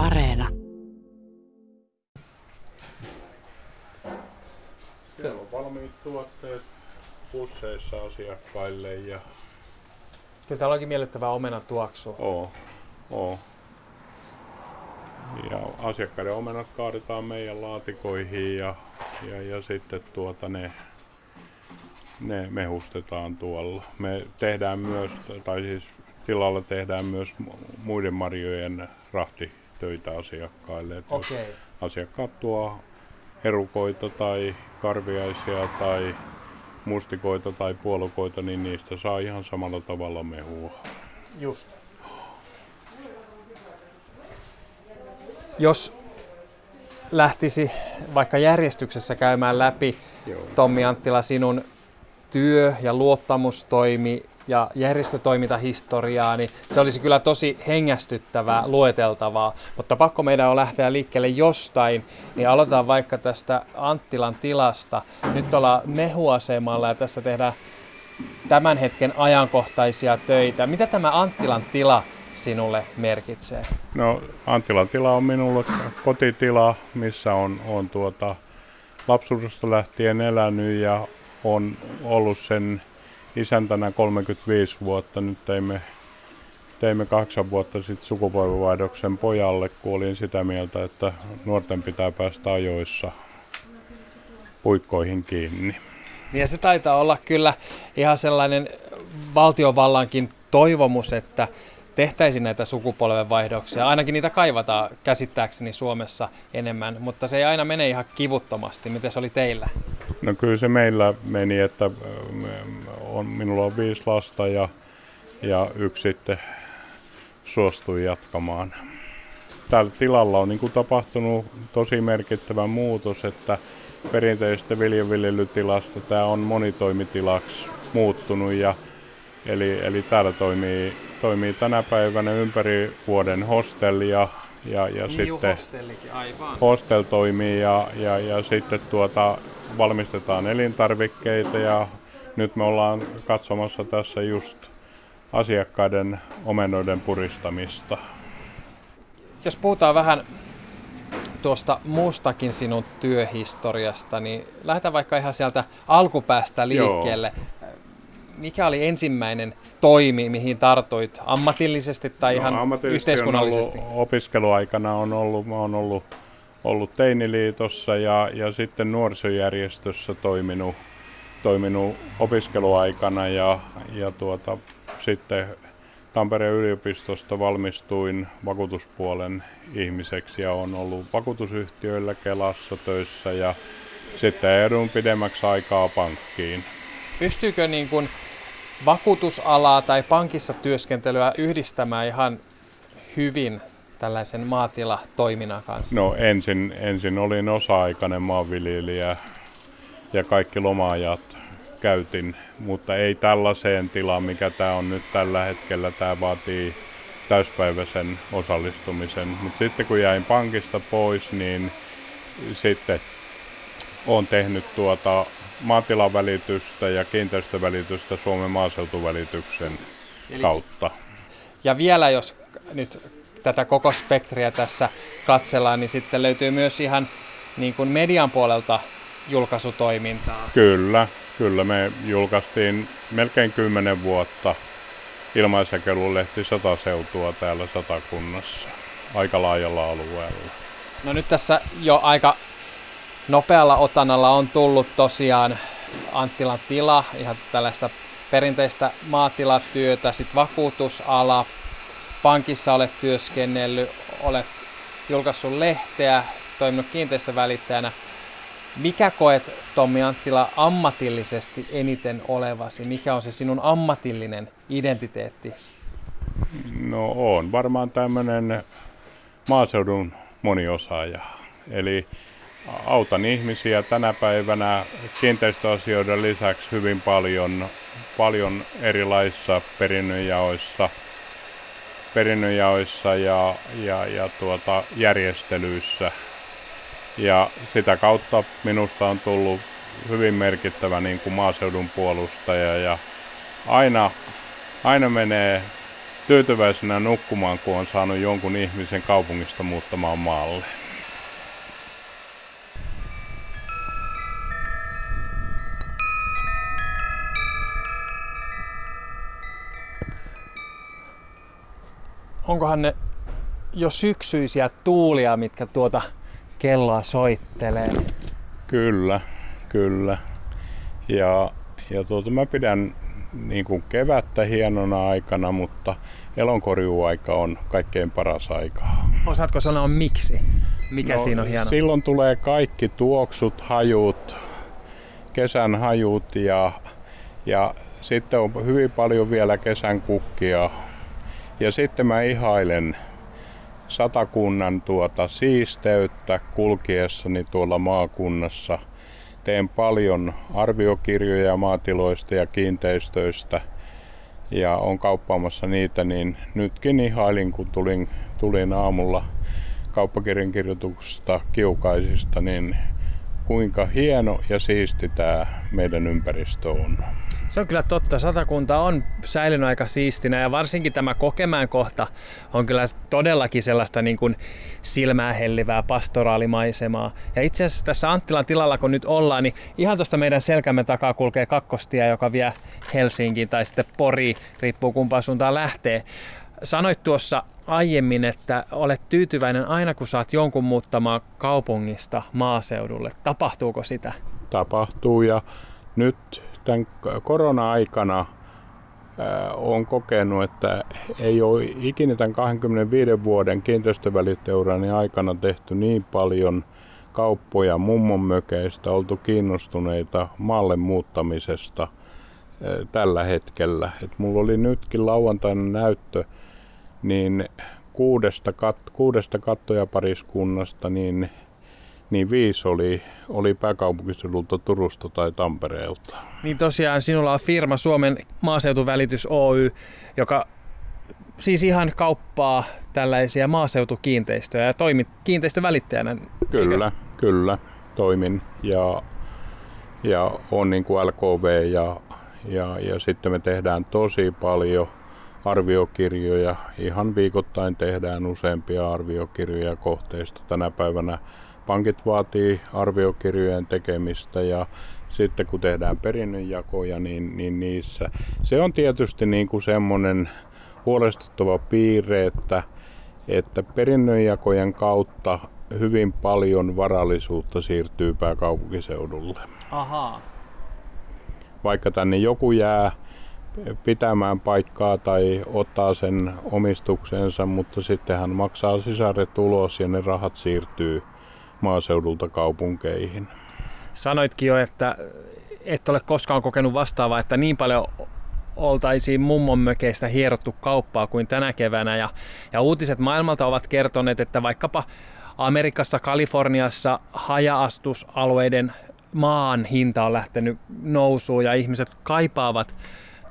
Areena. Siellä on valmiit tuotteet pusseissa asiakkaille ja Kyllä täällä onkin miellyttävä omena tuoksu. oo, oo. Ja asiakkaiden omenat kaadetaan meidän laatikoihin ja, ja, ja sitten tuota ne, ne mehustetaan tuolla. Me tehdään myös, tai siis tilalla tehdään myös mu- muiden marjojen rahtitöitä asiakkaille. Et jos asiakkaat tuo erukoita tai karviaisia tai mustikoita tai puolukoita, niin niistä saa ihan samalla tavalla mehua. Just. Jos lähtisi vaikka järjestyksessä käymään läpi, Joo. Tommi Anttila, sinun työ- ja luottamustoimi ja järjestötoimintahistoriaa, niin se olisi kyllä tosi hengästyttävää, lueteltavaa. Mutta pakko meidän on lähteä liikkeelle jostain, niin aloitetaan vaikka tästä Anttilan tilasta. Nyt ollaan mehuasemalla ja tässä tehdään tämän hetken ajankohtaisia töitä. Mitä tämä Anttilan tila sinulle merkitsee? No Antilan tila on minulle kotitila, missä on, on tuota, lapsuudesta lähtien elänyt ja on ollut sen isäntänä 35 vuotta. Nyt teimme, teimme kahdeksan vuotta sitten sukupolvenvaihdoksen pojalle, kun olin sitä mieltä, että nuorten pitää päästä ajoissa puikkoihin kiinni. Ja se taitaa olla kyllä ihan sellainen valtiovallankin toivomus, että tehtäisiin näitä sukupolvenvaihdoksia. Ainakin niitä kaivataan käsittääkseni Suomessa enemmän, mutta se ei aina mene ihan kivuttomasti. Miten se oli teillä? No kyllä se meillä meni, että on, minulla on viisi lasta ja, ja yksi sitten suostui jatkamaan. Tällä tilalla on niin kuin tapahtunut tosi merkittävä muutos, että perinteisestä viljanviljelytilasta tämä on monitoimitilaksi muuttunut ja eli, eli täällä toimii, toimii tänä päivänä ympäri vuoden hostelli ja, ja, ja sitten hostellikin, aivan. hostel toimii ja, ja, ja sitten tuota, valmistetaan elintarvikkeita ja nyt me ollaan katsomassa tässä just asiakkaiden omenoiden puristamista. Jos puhutaan vähän tuosta muustakin sinun työhistoriasta, niin lähdetään vaikka ihan sieltä alkupäästä liikkeelle. Mikä oli ensimmäinen toimi, mihin tartuit ammatillisesti tai ihan No, ammatillisesti yhteiskunnallisesti? Ollut, opiskeluaikana on ollut, mä oon ollut, ollut Teiniliitossa ja, ja sitten nuorisojärjestössä toiminut, toiminut opiskeluaikana ja, ja tuota, sitten Tampereen yliopistosta valmistuin vakuutuspuolen ihmiseksi ja on ollut vakuutusyhtiöillä Kelassa töissä ja sitten edun pidemmäksi aikaa pankkiin. Pystyykö niin kuin vakuutusalaa tai pankissa työskentelyä yhdistämään ihan hyvin tällaisen maatilatoiminnan kanssa? No ensin, ensin olin osa-aikainen maanviljelijä ja kaikki lomaajat käytin, mutta ei tällaiseen tilaan, mikä tämä on nyt tällä hetkellä. Tämä vaatii täyspäiväisen osallistumisen. Mutta sitten kun jäin pankista pois, niin sitten olen tehnyt tuota maatilavälitystä ja kiinteistövälitystä Suomen maaseutuvälityksen Eli- kautta. Ja vielä jos nyt tätä koko spektriä tässä katsellaan, niin sitten löytyy myös ihan niin kuin median puolelta julkaisutoimintaa. Kyllä, kyllä me julkaistiin melkein 10 vuotta ilmaisjakelulehti Sata seutua täällä Satakunnassa, aika laajalla alueella. No nyt tässä jo aika nopealla otanalla on tullut tosiaan Anttilan tila, ihan tällaista perinteistä maatilatyötä, sitten vakuutusala, pankissa olet työskennellyt, olet julkaissut lehteä, toiminut kiinteistövälittäjänä. Mikä koet, Tommi Anttila, ammatillisesti eniten olevasi? Mikä on se sinun ammatillinen identiteetti? No on varmaan tämmöinen maaseudun moniosaaja. Eli autan ihmisiä tänä päivänä kiinteistöasioiden lisäksi hyvin paljon, paljon erilaisissa perinnönjaoissa, perinnönjaoissa ja, ja, ja tuota, järjestelyissä. Ja sitä kautta minusta on tullut hyvin merkittävä niin kuin maaseudun puolustaja ja aina, aina menee tyytyväisenä nukkumaan, kun on saanut jonkun ihmisen kaupungista muuttamaan maalle. Onkohan ne jo syksyisiä tuulia, mitkä tuota kelloa soittelee? Kyllä, kyllä. Ja, ja tuota, mä pidän niin kuin kevättä hienona aikana, mutta elonkorjuaika on kaikkein paras aika. Osaatko sanoa miksi? Mikä no, siinä on hienoa? Silloin tulee kaikki tuoksut, hajut, kesän hajut ja, ja sitten on hyvin paljon vielä kesän kukkia. Ja sitten mä ihailen satakunnan tuota siisteyttä kulkiessani tuolla maakunnassa. Teen paljon arviokirjoja maatiloista ja kiinteistöistä ja on kauppaamassa niitä, niin nytkin ihailin, kun tulin, tulin aamulla kauppakirjan kirjoituksesta kiukaisista, niin kuinka hieno ja siisti tämä meidän ympäristö on. Se on kyllä totta. Satakunta on säilynyt aika siistinä ja varsinkin tämä Kokemään kohta on kyllä todellakin sellaista niin kuin silmää hellivää pastoraalimaisemaa. Ja itse asiassa tässä Anttilan tilalla kun nyt ollaan, niin ihan tuosta meidän selkämme takaa kulkee kakkostie, joka vie Helsinkiin tai sitten Pori, riippuu kumpaan suuntaan lähtee. Sanoit tuossa aiemmin, että olet tyytyväinen aina kun saat jonkun muuttamaan kaupungista maaseudulle. Tapahtuuko sitä? Tapahtuu ja nyt tämän korona-aikana on kokenut, että ei ole ikinä tämän 25 vuoden kiinteistövälittäjäurani aikana tehty niin paljon kauppoja mummonmökeistä, oltu kiinnostuneita maalle muuttamisesta tällä hetkellä. Et mulla oli nytkin lauantaina näyttö, niin kuudesta, kat, kuudesta kattojapariskunnasta, niin niin viisi oli, oli pääkaupunkiseudulta Turusta tai Tampereelta. Niin tosiaan sinulla on firma Suomen maaseutuvälitys Oy, joka siis ihan kauppaa tällaisia maaseutukiinteistöjä ja toimit kiinteistövälittäjänä. Kyllä, eikö? kyllä, toimin ja, ja on niin kuin LKV ja, ja, ja sitten me tehdään tosi paljon arviokirjoja. Ihan viikoittain tehdään useampia arviokirjoja kohteista. Tänä päivänä pankit vaatii arviokirjojen tekemistä ja sitten kun tehdään perinnönjakoja, niin, niin niissä se on tietysti niin kuin semmoinen huolestuttava piirre, että, että perinnönjakojen kautta hyvin paljon varallisuutta siirtyy pääkaupunkiseudulle. Ahaa. Vaikka tänne joku jää pitämään paikkaa tai ottaa sen omistuksensa, mutta sitten hän maksaa sisaret ulos ja ne rahat siirtyy maaseudulta kaupunkeihin. Sanoitkin jo, että et ole koskaan kokenut vastaavaa, että niin paljon oltaisiin mummonmökeistä hierottu kauppaa kuin tänä keväänä. Ja, ja uutiset maailmalta ovat kertoneet, että vaikkapa Amerikassa, Kaliforniassa haja-astusalueiden maan hinta on lähtenyt nousuun ja ihmiset kaipaavat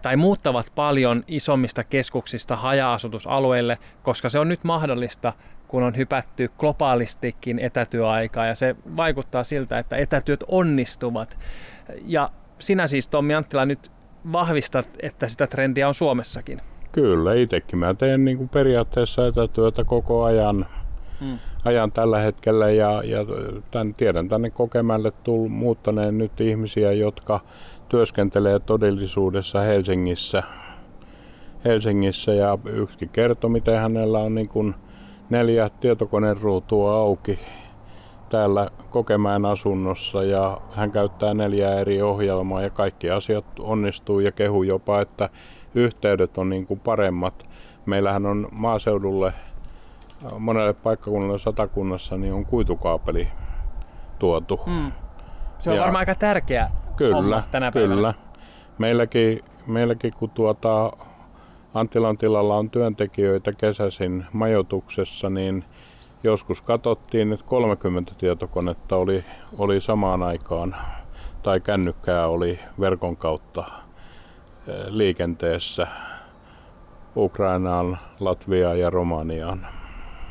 tai muuttavat paljon isommista keskuksista haja-asutusalueille, koska se on nyt mahdollista kun on hypätty globaalistikin etätyöaikaa ja se vaikuttaa siltä, että etätyöt onnistuvat. Ja sinä siis Tommi Anttila nyt vahvistat, että sitä trendiä on Suomessakin. Kyllä, itsekin mä teen niin kuin periaatteessa etätyötä koko ajan, hmm. ajan tällä hetkellä ja, ja tämän, tiedän tänne kokemälle tull, muuttaneen nyt ihmisiä, jotka työskentelee todellisuudessa Helsingissä. Helsingissä ja yksi kertoi, miten hänellä on niin kuin neljä tietokoneruutua auki täällä Kokemään asunnossa ja hän käyttää neljää eri ohjelmaa ja kaikki asiat onnistuu ja kehu jopa, että yhteydet on niin kuin paremmat. Meillähän on maaseudulle monelle paikkakunnalle satakunnassa niin on kuitukaapeli tuotu. Mm. Se on ja varmaan aika tärkeä kyllä, homma tänä päivänä. Kyllä. Meilläkin, meilläkin kun tuota, Antilan tilalla on työntekijöitä kesäisin majoituksessa, niin joskus katsottiin, että 30 tietokonetta oli, oli samaan aikaan tai kännykkää oli verkon kautta eh, liikenteessä Ukrainaan, Latviaan ja Romaniaan.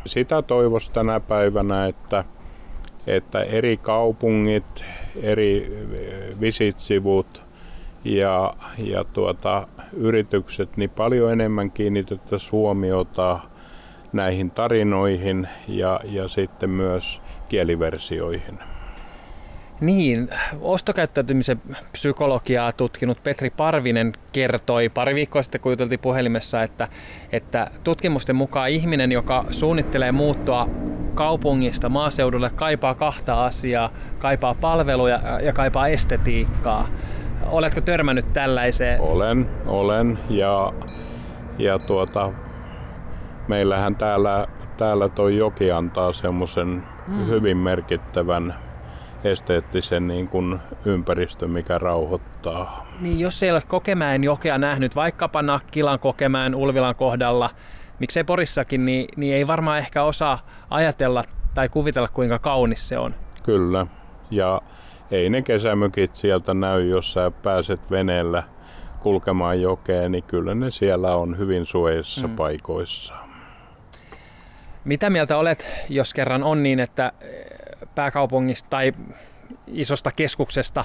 Sitä toivoisi tänä päivänä, että, että eri kaupungit, eri eh, visitsivut ja, ja tuota, yritykset niin paljon enemmän kiinnitettäisiin huomiota näihin tarinoihin ja, ja sitten myös kieliversioihin. Niin, ostokäyttäytymisen psykologiaa tutkinut Petri Parvinen kertoi pari viikkoa sitten, kun juteltiin puhelimessa, että, että tutkimusten mukaan ihminen, joka suunnittelee muuttua kaupungista maaseudulle, kaipaa kahta asiaa, kaipaa palveluja ja kaipaa estetiikkaa. Oletko törmännyt tällaiseen? Olen, olen ja, ja tuota, meillähän täällä, täällä toi joki antaa semmoisen mm. hyvin merkittävän esteettisen niin kuin ympäristön, mikä rauhoittaa. Niin, jos ei ole Kokemäen jokea nähnyt, vaikkapa Nakkilan, Kokemäen, Ulvilan kohdalla, miksei Porissakin, niin, niin ei varmaan ehkä osaa ajatella tai kuvitella, kuinka kaunis se on. Kyllä, ja ei ne kesämökit sieltä näy, jos sä pääset veneellä kulkemaan jokeen, niin kyllä ne siellä on hyvin suojissa mm. paikoissa. Mitä mieltä olet, jos kerran on niin, että pääkaupungista tai isosta keskuksesta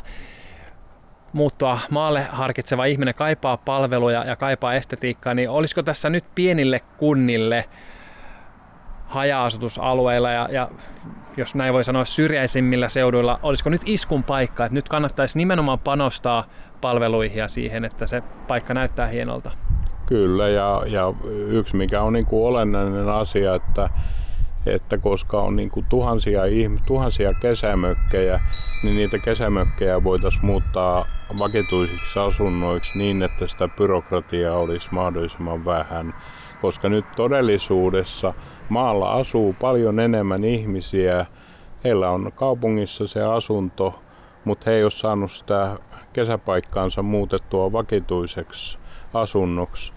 muuttua maalle harkitseva ihminen kaipaa palveluja ja kaipaa estetiikkaa, niin olisiko tässä nyt pienille kunnille haja-asutusalueilla ja, ja jos näin voi sanoa syrjäisimmillä seuduilla, olisiko nyt iskun paikka, että nyt kannattaisi nimenomaan panostaa palveluihin ja siihen, että se paikka näyttää hienolta? Kyllä, ja, ja yksi mikä on niin kuin olennainen asia, että että koska on niin kuin tuhansia, tuhansia kesämökkejä, niin niitä kesämökkejä voitaisiin muuttaa vakituisiksi asunnoiksi niin, että sitä byrokratiaa olisi mahdollisimman vähän. Koska nyt todellisuudessa maalla asuu paljon enemmän ihmisiä, heillä on kaupungissa se asunto, mutta he ei ole saanut sitä kesäpaikkaansa muutettua vakituiseksi asunnoksi.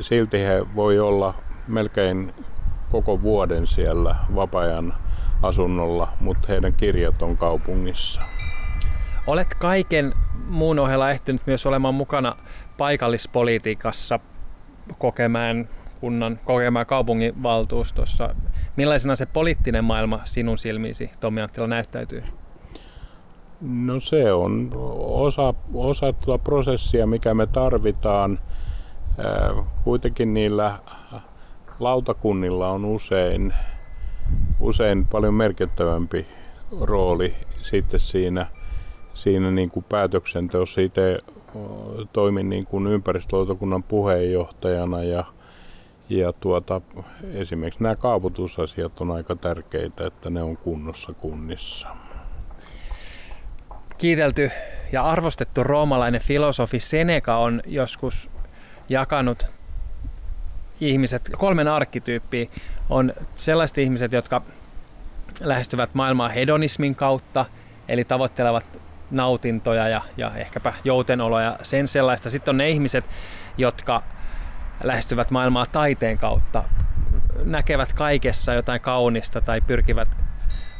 Silti he voi olla melkein koko vuoden siellä vapaa-ajan asunnolla, mutta heidän kirjat on kaupungissa. Olet kaiken muun ohella ehtinyt myös olemaan mukana paikallispolitiikassa kokemään kunnan, kokemään kaupunginvaltuustossa. Millaisena se poliittinen maailma sinun silmiisi, Tommi Anttila, näyttäytyy? No se on osa, osa tuota prosessia, mikä me tarvitaan. Kuitenkin niillä lautakunnilla on usein, usein paljon merkittävämpi rooli sitten siinä, siinä niin kuin päätöksenteossa. Itse toimin niin kuin ympäristölautakunnan puheenjohtajana ja, ja tuota, esimerkiksi nämä kaavoitusasiat on aika tärkeitä, että ne on kunnossa kunnissa. Kiitelty ja arvostettu roomalainen filosofi Seneca on joskus jakanut ihmiset, kolmen arkkityyppiä on sellaiset ihmiset, jotka lähestyvät maailmaa hedonismin kautta, eli tavoittelevat nautintoja ja, ja ehkäpä joutenoloja, sen sellaista. Sitten on ne ihmiset, jotka lähestyvät maailmaa taiteen kautta, näkevät kaikessa jotain kaunista tai pyrkivät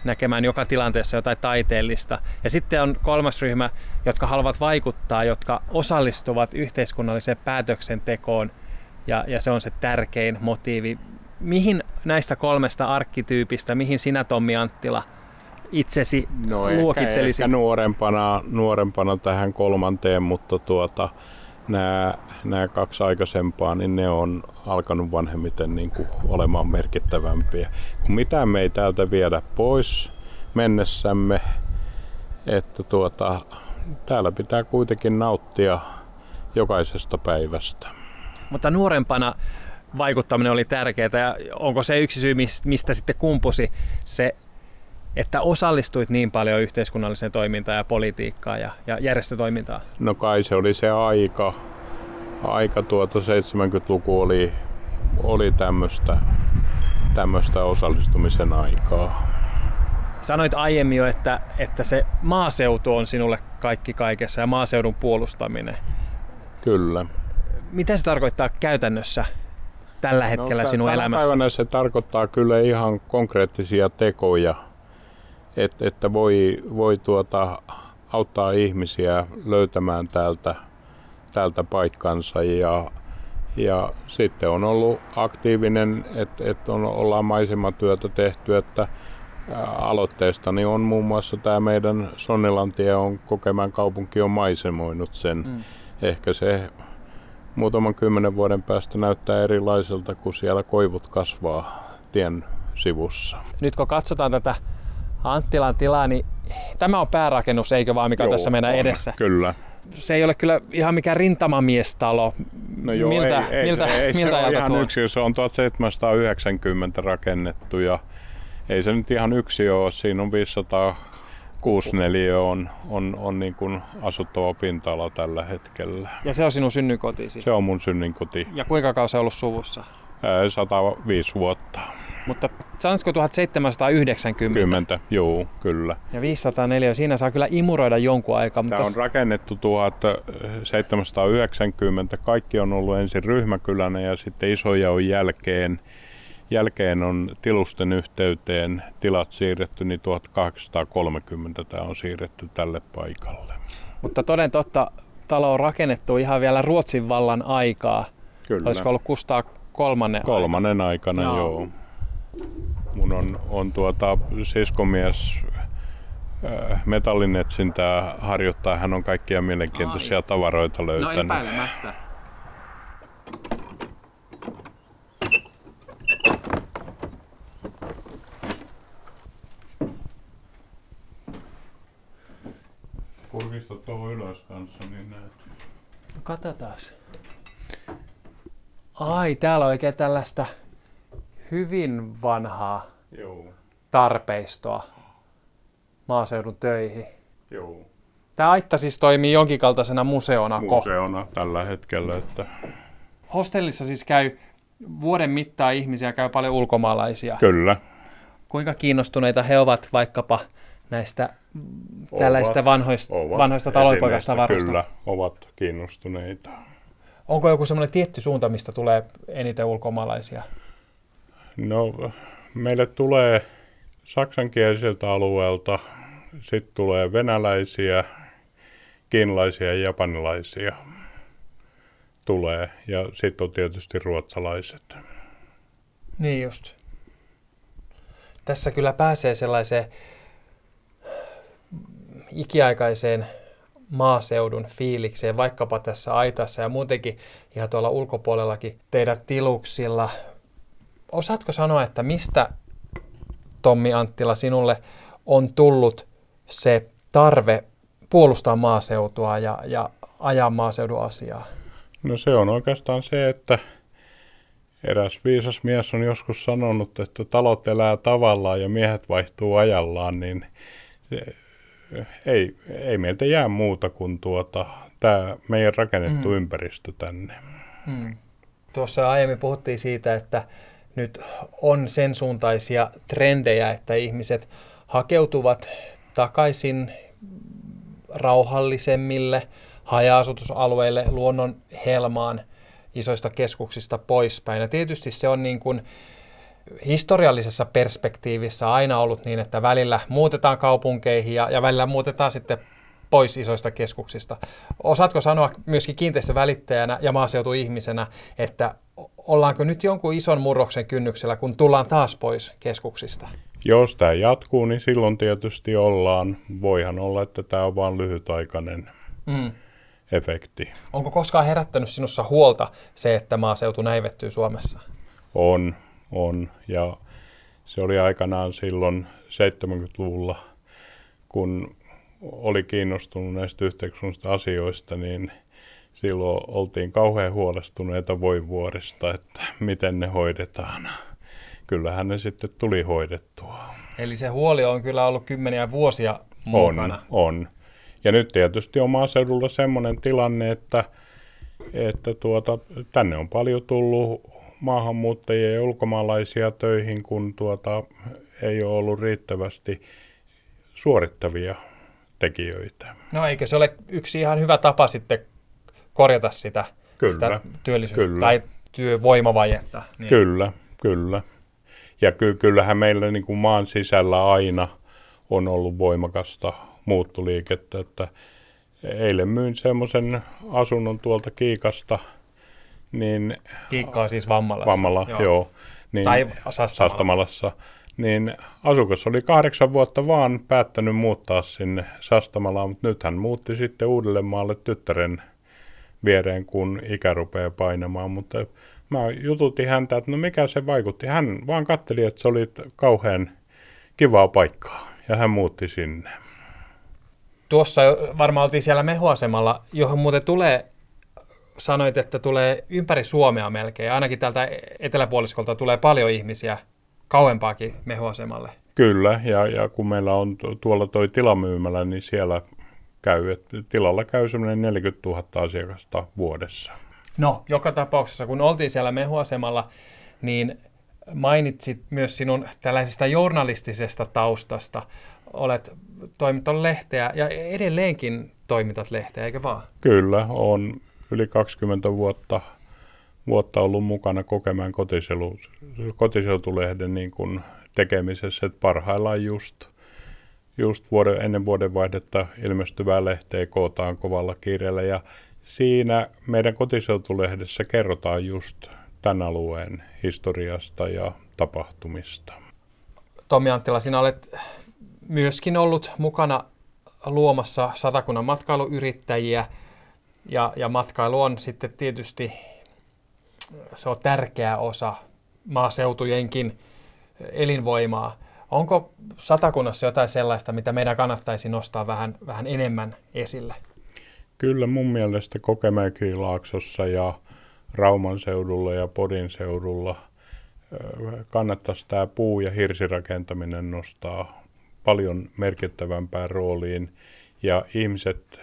näkemään joka tilanteessa jotain taiteellista. Ja sitten on kolmas ryhmä, jotka haluavat vaikuttaa, jotka osallistuvat yhteiskunnalliseen päätöksentekoon – ja, ja se on se tärkein motiivi. Mihin näistä kolmesta arkkityypistä, mihin sinä Tommi Anttila itsesi no luokittelisit? Ehkä nuorempana, nuorempana tähän kolmanteen, mutta tuota, nämä, nämä kaksi aikaisempaa, niin ne on alkanut vanhemmiten niin kuin olemaan merkittävämpiä. Kun mitään me ei täältä viedä pois mennessämme, että tuota, täällä pitää kuitenkin nauttia jokaisesta päivästä. Mutta nuorempana vaikuttaminen oli tärkeää ja onko se yksi syy, mistä sitten kumpusi se, että osallistuit niin paljon yhteiskunnalliseen toimintaan ja politiikkaan ja, ja järjestötoimintaan? No kai se oli se aika. Aika tuota 70-luku oli, oli tämmöistä tämmöistä osallistumisen aikaa. Sanoit aiemmin jo, että, että se maaseutu on sinulle kaikki kaikessa ja maaseudun puolustaminen. Kyllä mitä se tarkoittaa käytännössä tällä hetkellä no, sinun elämässä? päivänä se tarkoittaa kyllä ihan konkreettisia tekoja, Et, että voi, voi tuota, auttaa ihmisiä löytämään täältä, täältä paikkansa ja, ja sitten on ollut aktiivinen, että et on, ollaan maisematyötä tehty, että aloitteestani on muun muassa tämä meidän Sonnelantie on Kokemään kaupunki on maisemoinut sen. Mm ehkä se muutaman kymmenen vuoden päästä näyttää erilaiselta, kun siellä koivut kasvaa tien sivussa. Nyt kun katsotaan tätä Anttilan tilaa, niin tämä on päärakennus, eikö vaan, mikä Joo, tässä meidän on, edessä? Kyllä. Se ei ole kyllä ihan mikään rintamamiestalo. No joo, miltä, ei, ei, miltä, se, ei miltä se ole ihan tuo? yksi, se on 1790 rakennettu ja ei se nyt ihan yksi ole, siinä on 506 neliö on, on, on niin kuin asuttava pinta-ala tällä hetkellä. Ja se on sinun synnynkotisi. Se on mun synnynkoti, Ja kuinka kauan se on ollut suvussa? Ää, 105 vuotta, Mutta sanoisiko 1790? 10, joo, kyllä. Ja 504, siinä saa kyllä imuroida jonkun aikaa. Mutta Tämä on rakennettu 1790. Kaikki on ollut ensin ryhmäkylänä ja sitten isojaon jälkeen, jälkeen on tilusten yhteyteen tilat siirretty, niin 1830 tämä on siirretty tälle paikalle. mutta toden totta, talo on rakennettu ihan vielä Ruotsin vallan aikaa. Kyllä. Olisiko ollut Kustaa kolmannen aika? Kolmannen aikana, Joo. joo. Mun on, on tuota, siskomies äh, metallinetsintää harjoittaa. Hän on kaikkia mielenkiintoisia Ai. tavaroita No löytänyt. epäilemättä. Kurkista tuohon ylös kanssa, niin näet. No katsotaan. Ai, täällä on oikein tällaista hyvin vanhaa Joo, tarpeistoa maaseudun töihin. joo. Tämä aitta siis toimii jonkin kaltaisena museona. Museona tällä hetkellä, että Hostellissa siis käy vuoden mittaan ihmisiä, käy paljon ulkomaalaisia. kyllä. Kuinka kiinnostuneita he ovat vaikkapa näistä mm, tällaisista vanhoista, ovat vanhoista esineistä, talonpoikastavaroista? Kyllä, ovat kiinnostuneita. Onko joku semmoinen tietty suunta, mistä tulee eniten ulkomaalaisia? No, meille tulee saksankieliseltä alueelta, sitten tulee venäläisiä, kiinalaisia ja japanilaisia tulee. Ja sitten on tietysti ruotsalaiset. Niin just. Tässä kyllä pääsee sellaiseen ikiaikaiseen maaseudun fiilikseen, vaikkapa tässä aitassa ja muutenkin ihan tuolla ulkopuolellakin teidän tiluksilla. Osaatko sanoa, että mistä Tommi Anttila sinulle on tullut se tarve puolustaa maaseutua ja, ja ajaa maaseudun asiaa? No se on oikeastaan se, että eräs viisas mies on joskus sanonut, että talot elää tavallaan ja miehet vaihtuu ajallaan, niin se, ei, ei meiltä jää muuta kuin tuota, tämä meidän rakennettu Mm. mm. ympäristö tänne. Hmm. Tuossa aiemmin puhuttiin siitä, että nyt on sen suuntaisia trendejä, että ihmiset hakeutuvat takaisin rauhallisemmille haja-asutusalueille luonnon helmaan isoista keskuksista poispäin. Ja tietysti se on niin kuin historiallisessa perspektiivissä aina ollut niin, että välillä muutetaan kaupunkeihin ja, ja välillä muutetaan sitten pois isoista keskuksista. Osaatko sanoa myöskin kiinteistövälittäjänä ja maaseutuihmisenä, että ollaanko nyt jonkun ison murroksen kynnyksellä, kun tullaan taas pois keskuksista? Jos tämä jatkuu, niin silloin tietysti ollaan. Voihan olla, että tämä on vain lyhytaikainen Mm. efekti. Onko koskaan herättänyt sinussa huolta se, että maaseutu näivettyy Suomessa? On, on. Ja se oli aikanaan silloin 70-luvulla, kun oli kiinnostunut näistä yhteiskunnallisista asioista, niin silloin oltiin kauhean huolestuneita voivuorista, että miten ne hoidetaan. Kyllähän ne sitten tuli hoidettua. Eli se huoli on kyllä ollut kymmeniä vuosia On, mukana. on. Ja nyt tietysti on maaseudulla semmoinen tilanne, että, että tuota, tänne on paljon tullut maahanmuuttajia ja ulkomaalaisia töihin, kun tuota, ei ole ollut riittävästi suorittavia tekijöitä. No eikö se ole yksi ihan hyvä tapa sitten korjata sitä, Kyllä, sitä työllisyys- kyllä. tai työvoimavajetta? Niin. Kyllä, kyllä. Ja ky- kyllähän meillä niin kuin maan sisällä aina on ollut voimakasta muuttoliikettä, että eilen myin semmoisen asunnon tuolta Kiikasta, niin Kiikkaa siis Vammalassa. Vammalla, joo. joo niin, Tai Sastamalassa. Sastamalassa, niin asukas oli kahdeksan vuotta vaan päättänyt muuttaa sinne Sastamalaan, mutta nyt hän muutti sitten Uudellemaalle tyttären viereen, kun ikä rupeaa painamaan, mutta mä jututin häntä, että no mikä se vaikutti. Hän vaan katteli, että se oli kauhean kivaa paikkaa ja hän muutti sinne. Tuossa varmaan oltiin siellä mehuasemalla, johon muuten tulee, sanoit, että tulee ympäri Suomea melkein. Ainakin täältä eteläpuoliskolta tulee paljon ihmisiä kauempaakin mehuasemalle. Kyllä, ja, ja kun meillä on tuolla toi tilamyymälä, niin siellä käy, että tilalla käy semmoinen 40 000 asiakasta vuodessa. No, joka tapauksessa, kun oltiin siellä mehuasemalla, niin mainitsit myös sinun tällaisesta journalistisesta taustasta. Olet toimittanut lehteä ja edelleenkin toimitat lehteä, eikö vaan? Kyllä, on yli 20 vuotta, vuotta ollut mukana kokemään kotiselu, kotiseutulehden niin kuin tekemisessä, että parhaillaan just, just vuoden, ennen vuodenvaihdetta ilmestyvää lehteä kootaan kovalla kiireellä ja siinä meidän kotiseutulehdessä kerrotaan just tämän alueen historiasta ja tapahtumista. Tomi Anttila, sinä olet myöskin ollut mukana luomassa satakunnan matkailuyrittäjiä ja, ja matkailu on sitten tietysti se on tärkeä osa maaseutujenkin elinvoimaa. Onko satakunnassa jotain sellaista, mitä meidän kannattaisi nostaa vähän, vähän enemmän esille? Kyllä mun mielestä Kokemäki-Laaksossa ja Rauman seudulla ja Podin seudulla kannattaisi tämä puu- ja hirsirakentaminen nostaa paljon merkittävämpään rooliin. Ja ihmiset,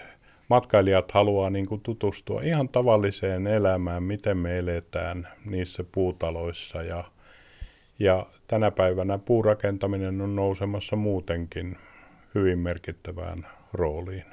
matkailijat haluaa niin kuin tutustua ihan tavalliseen elämään, miten me eletään niissä puutaloissa. Ja, ja tänä päivänä puurakentaminen on nousemassa muutenkin hyvin merkittävään rooliin.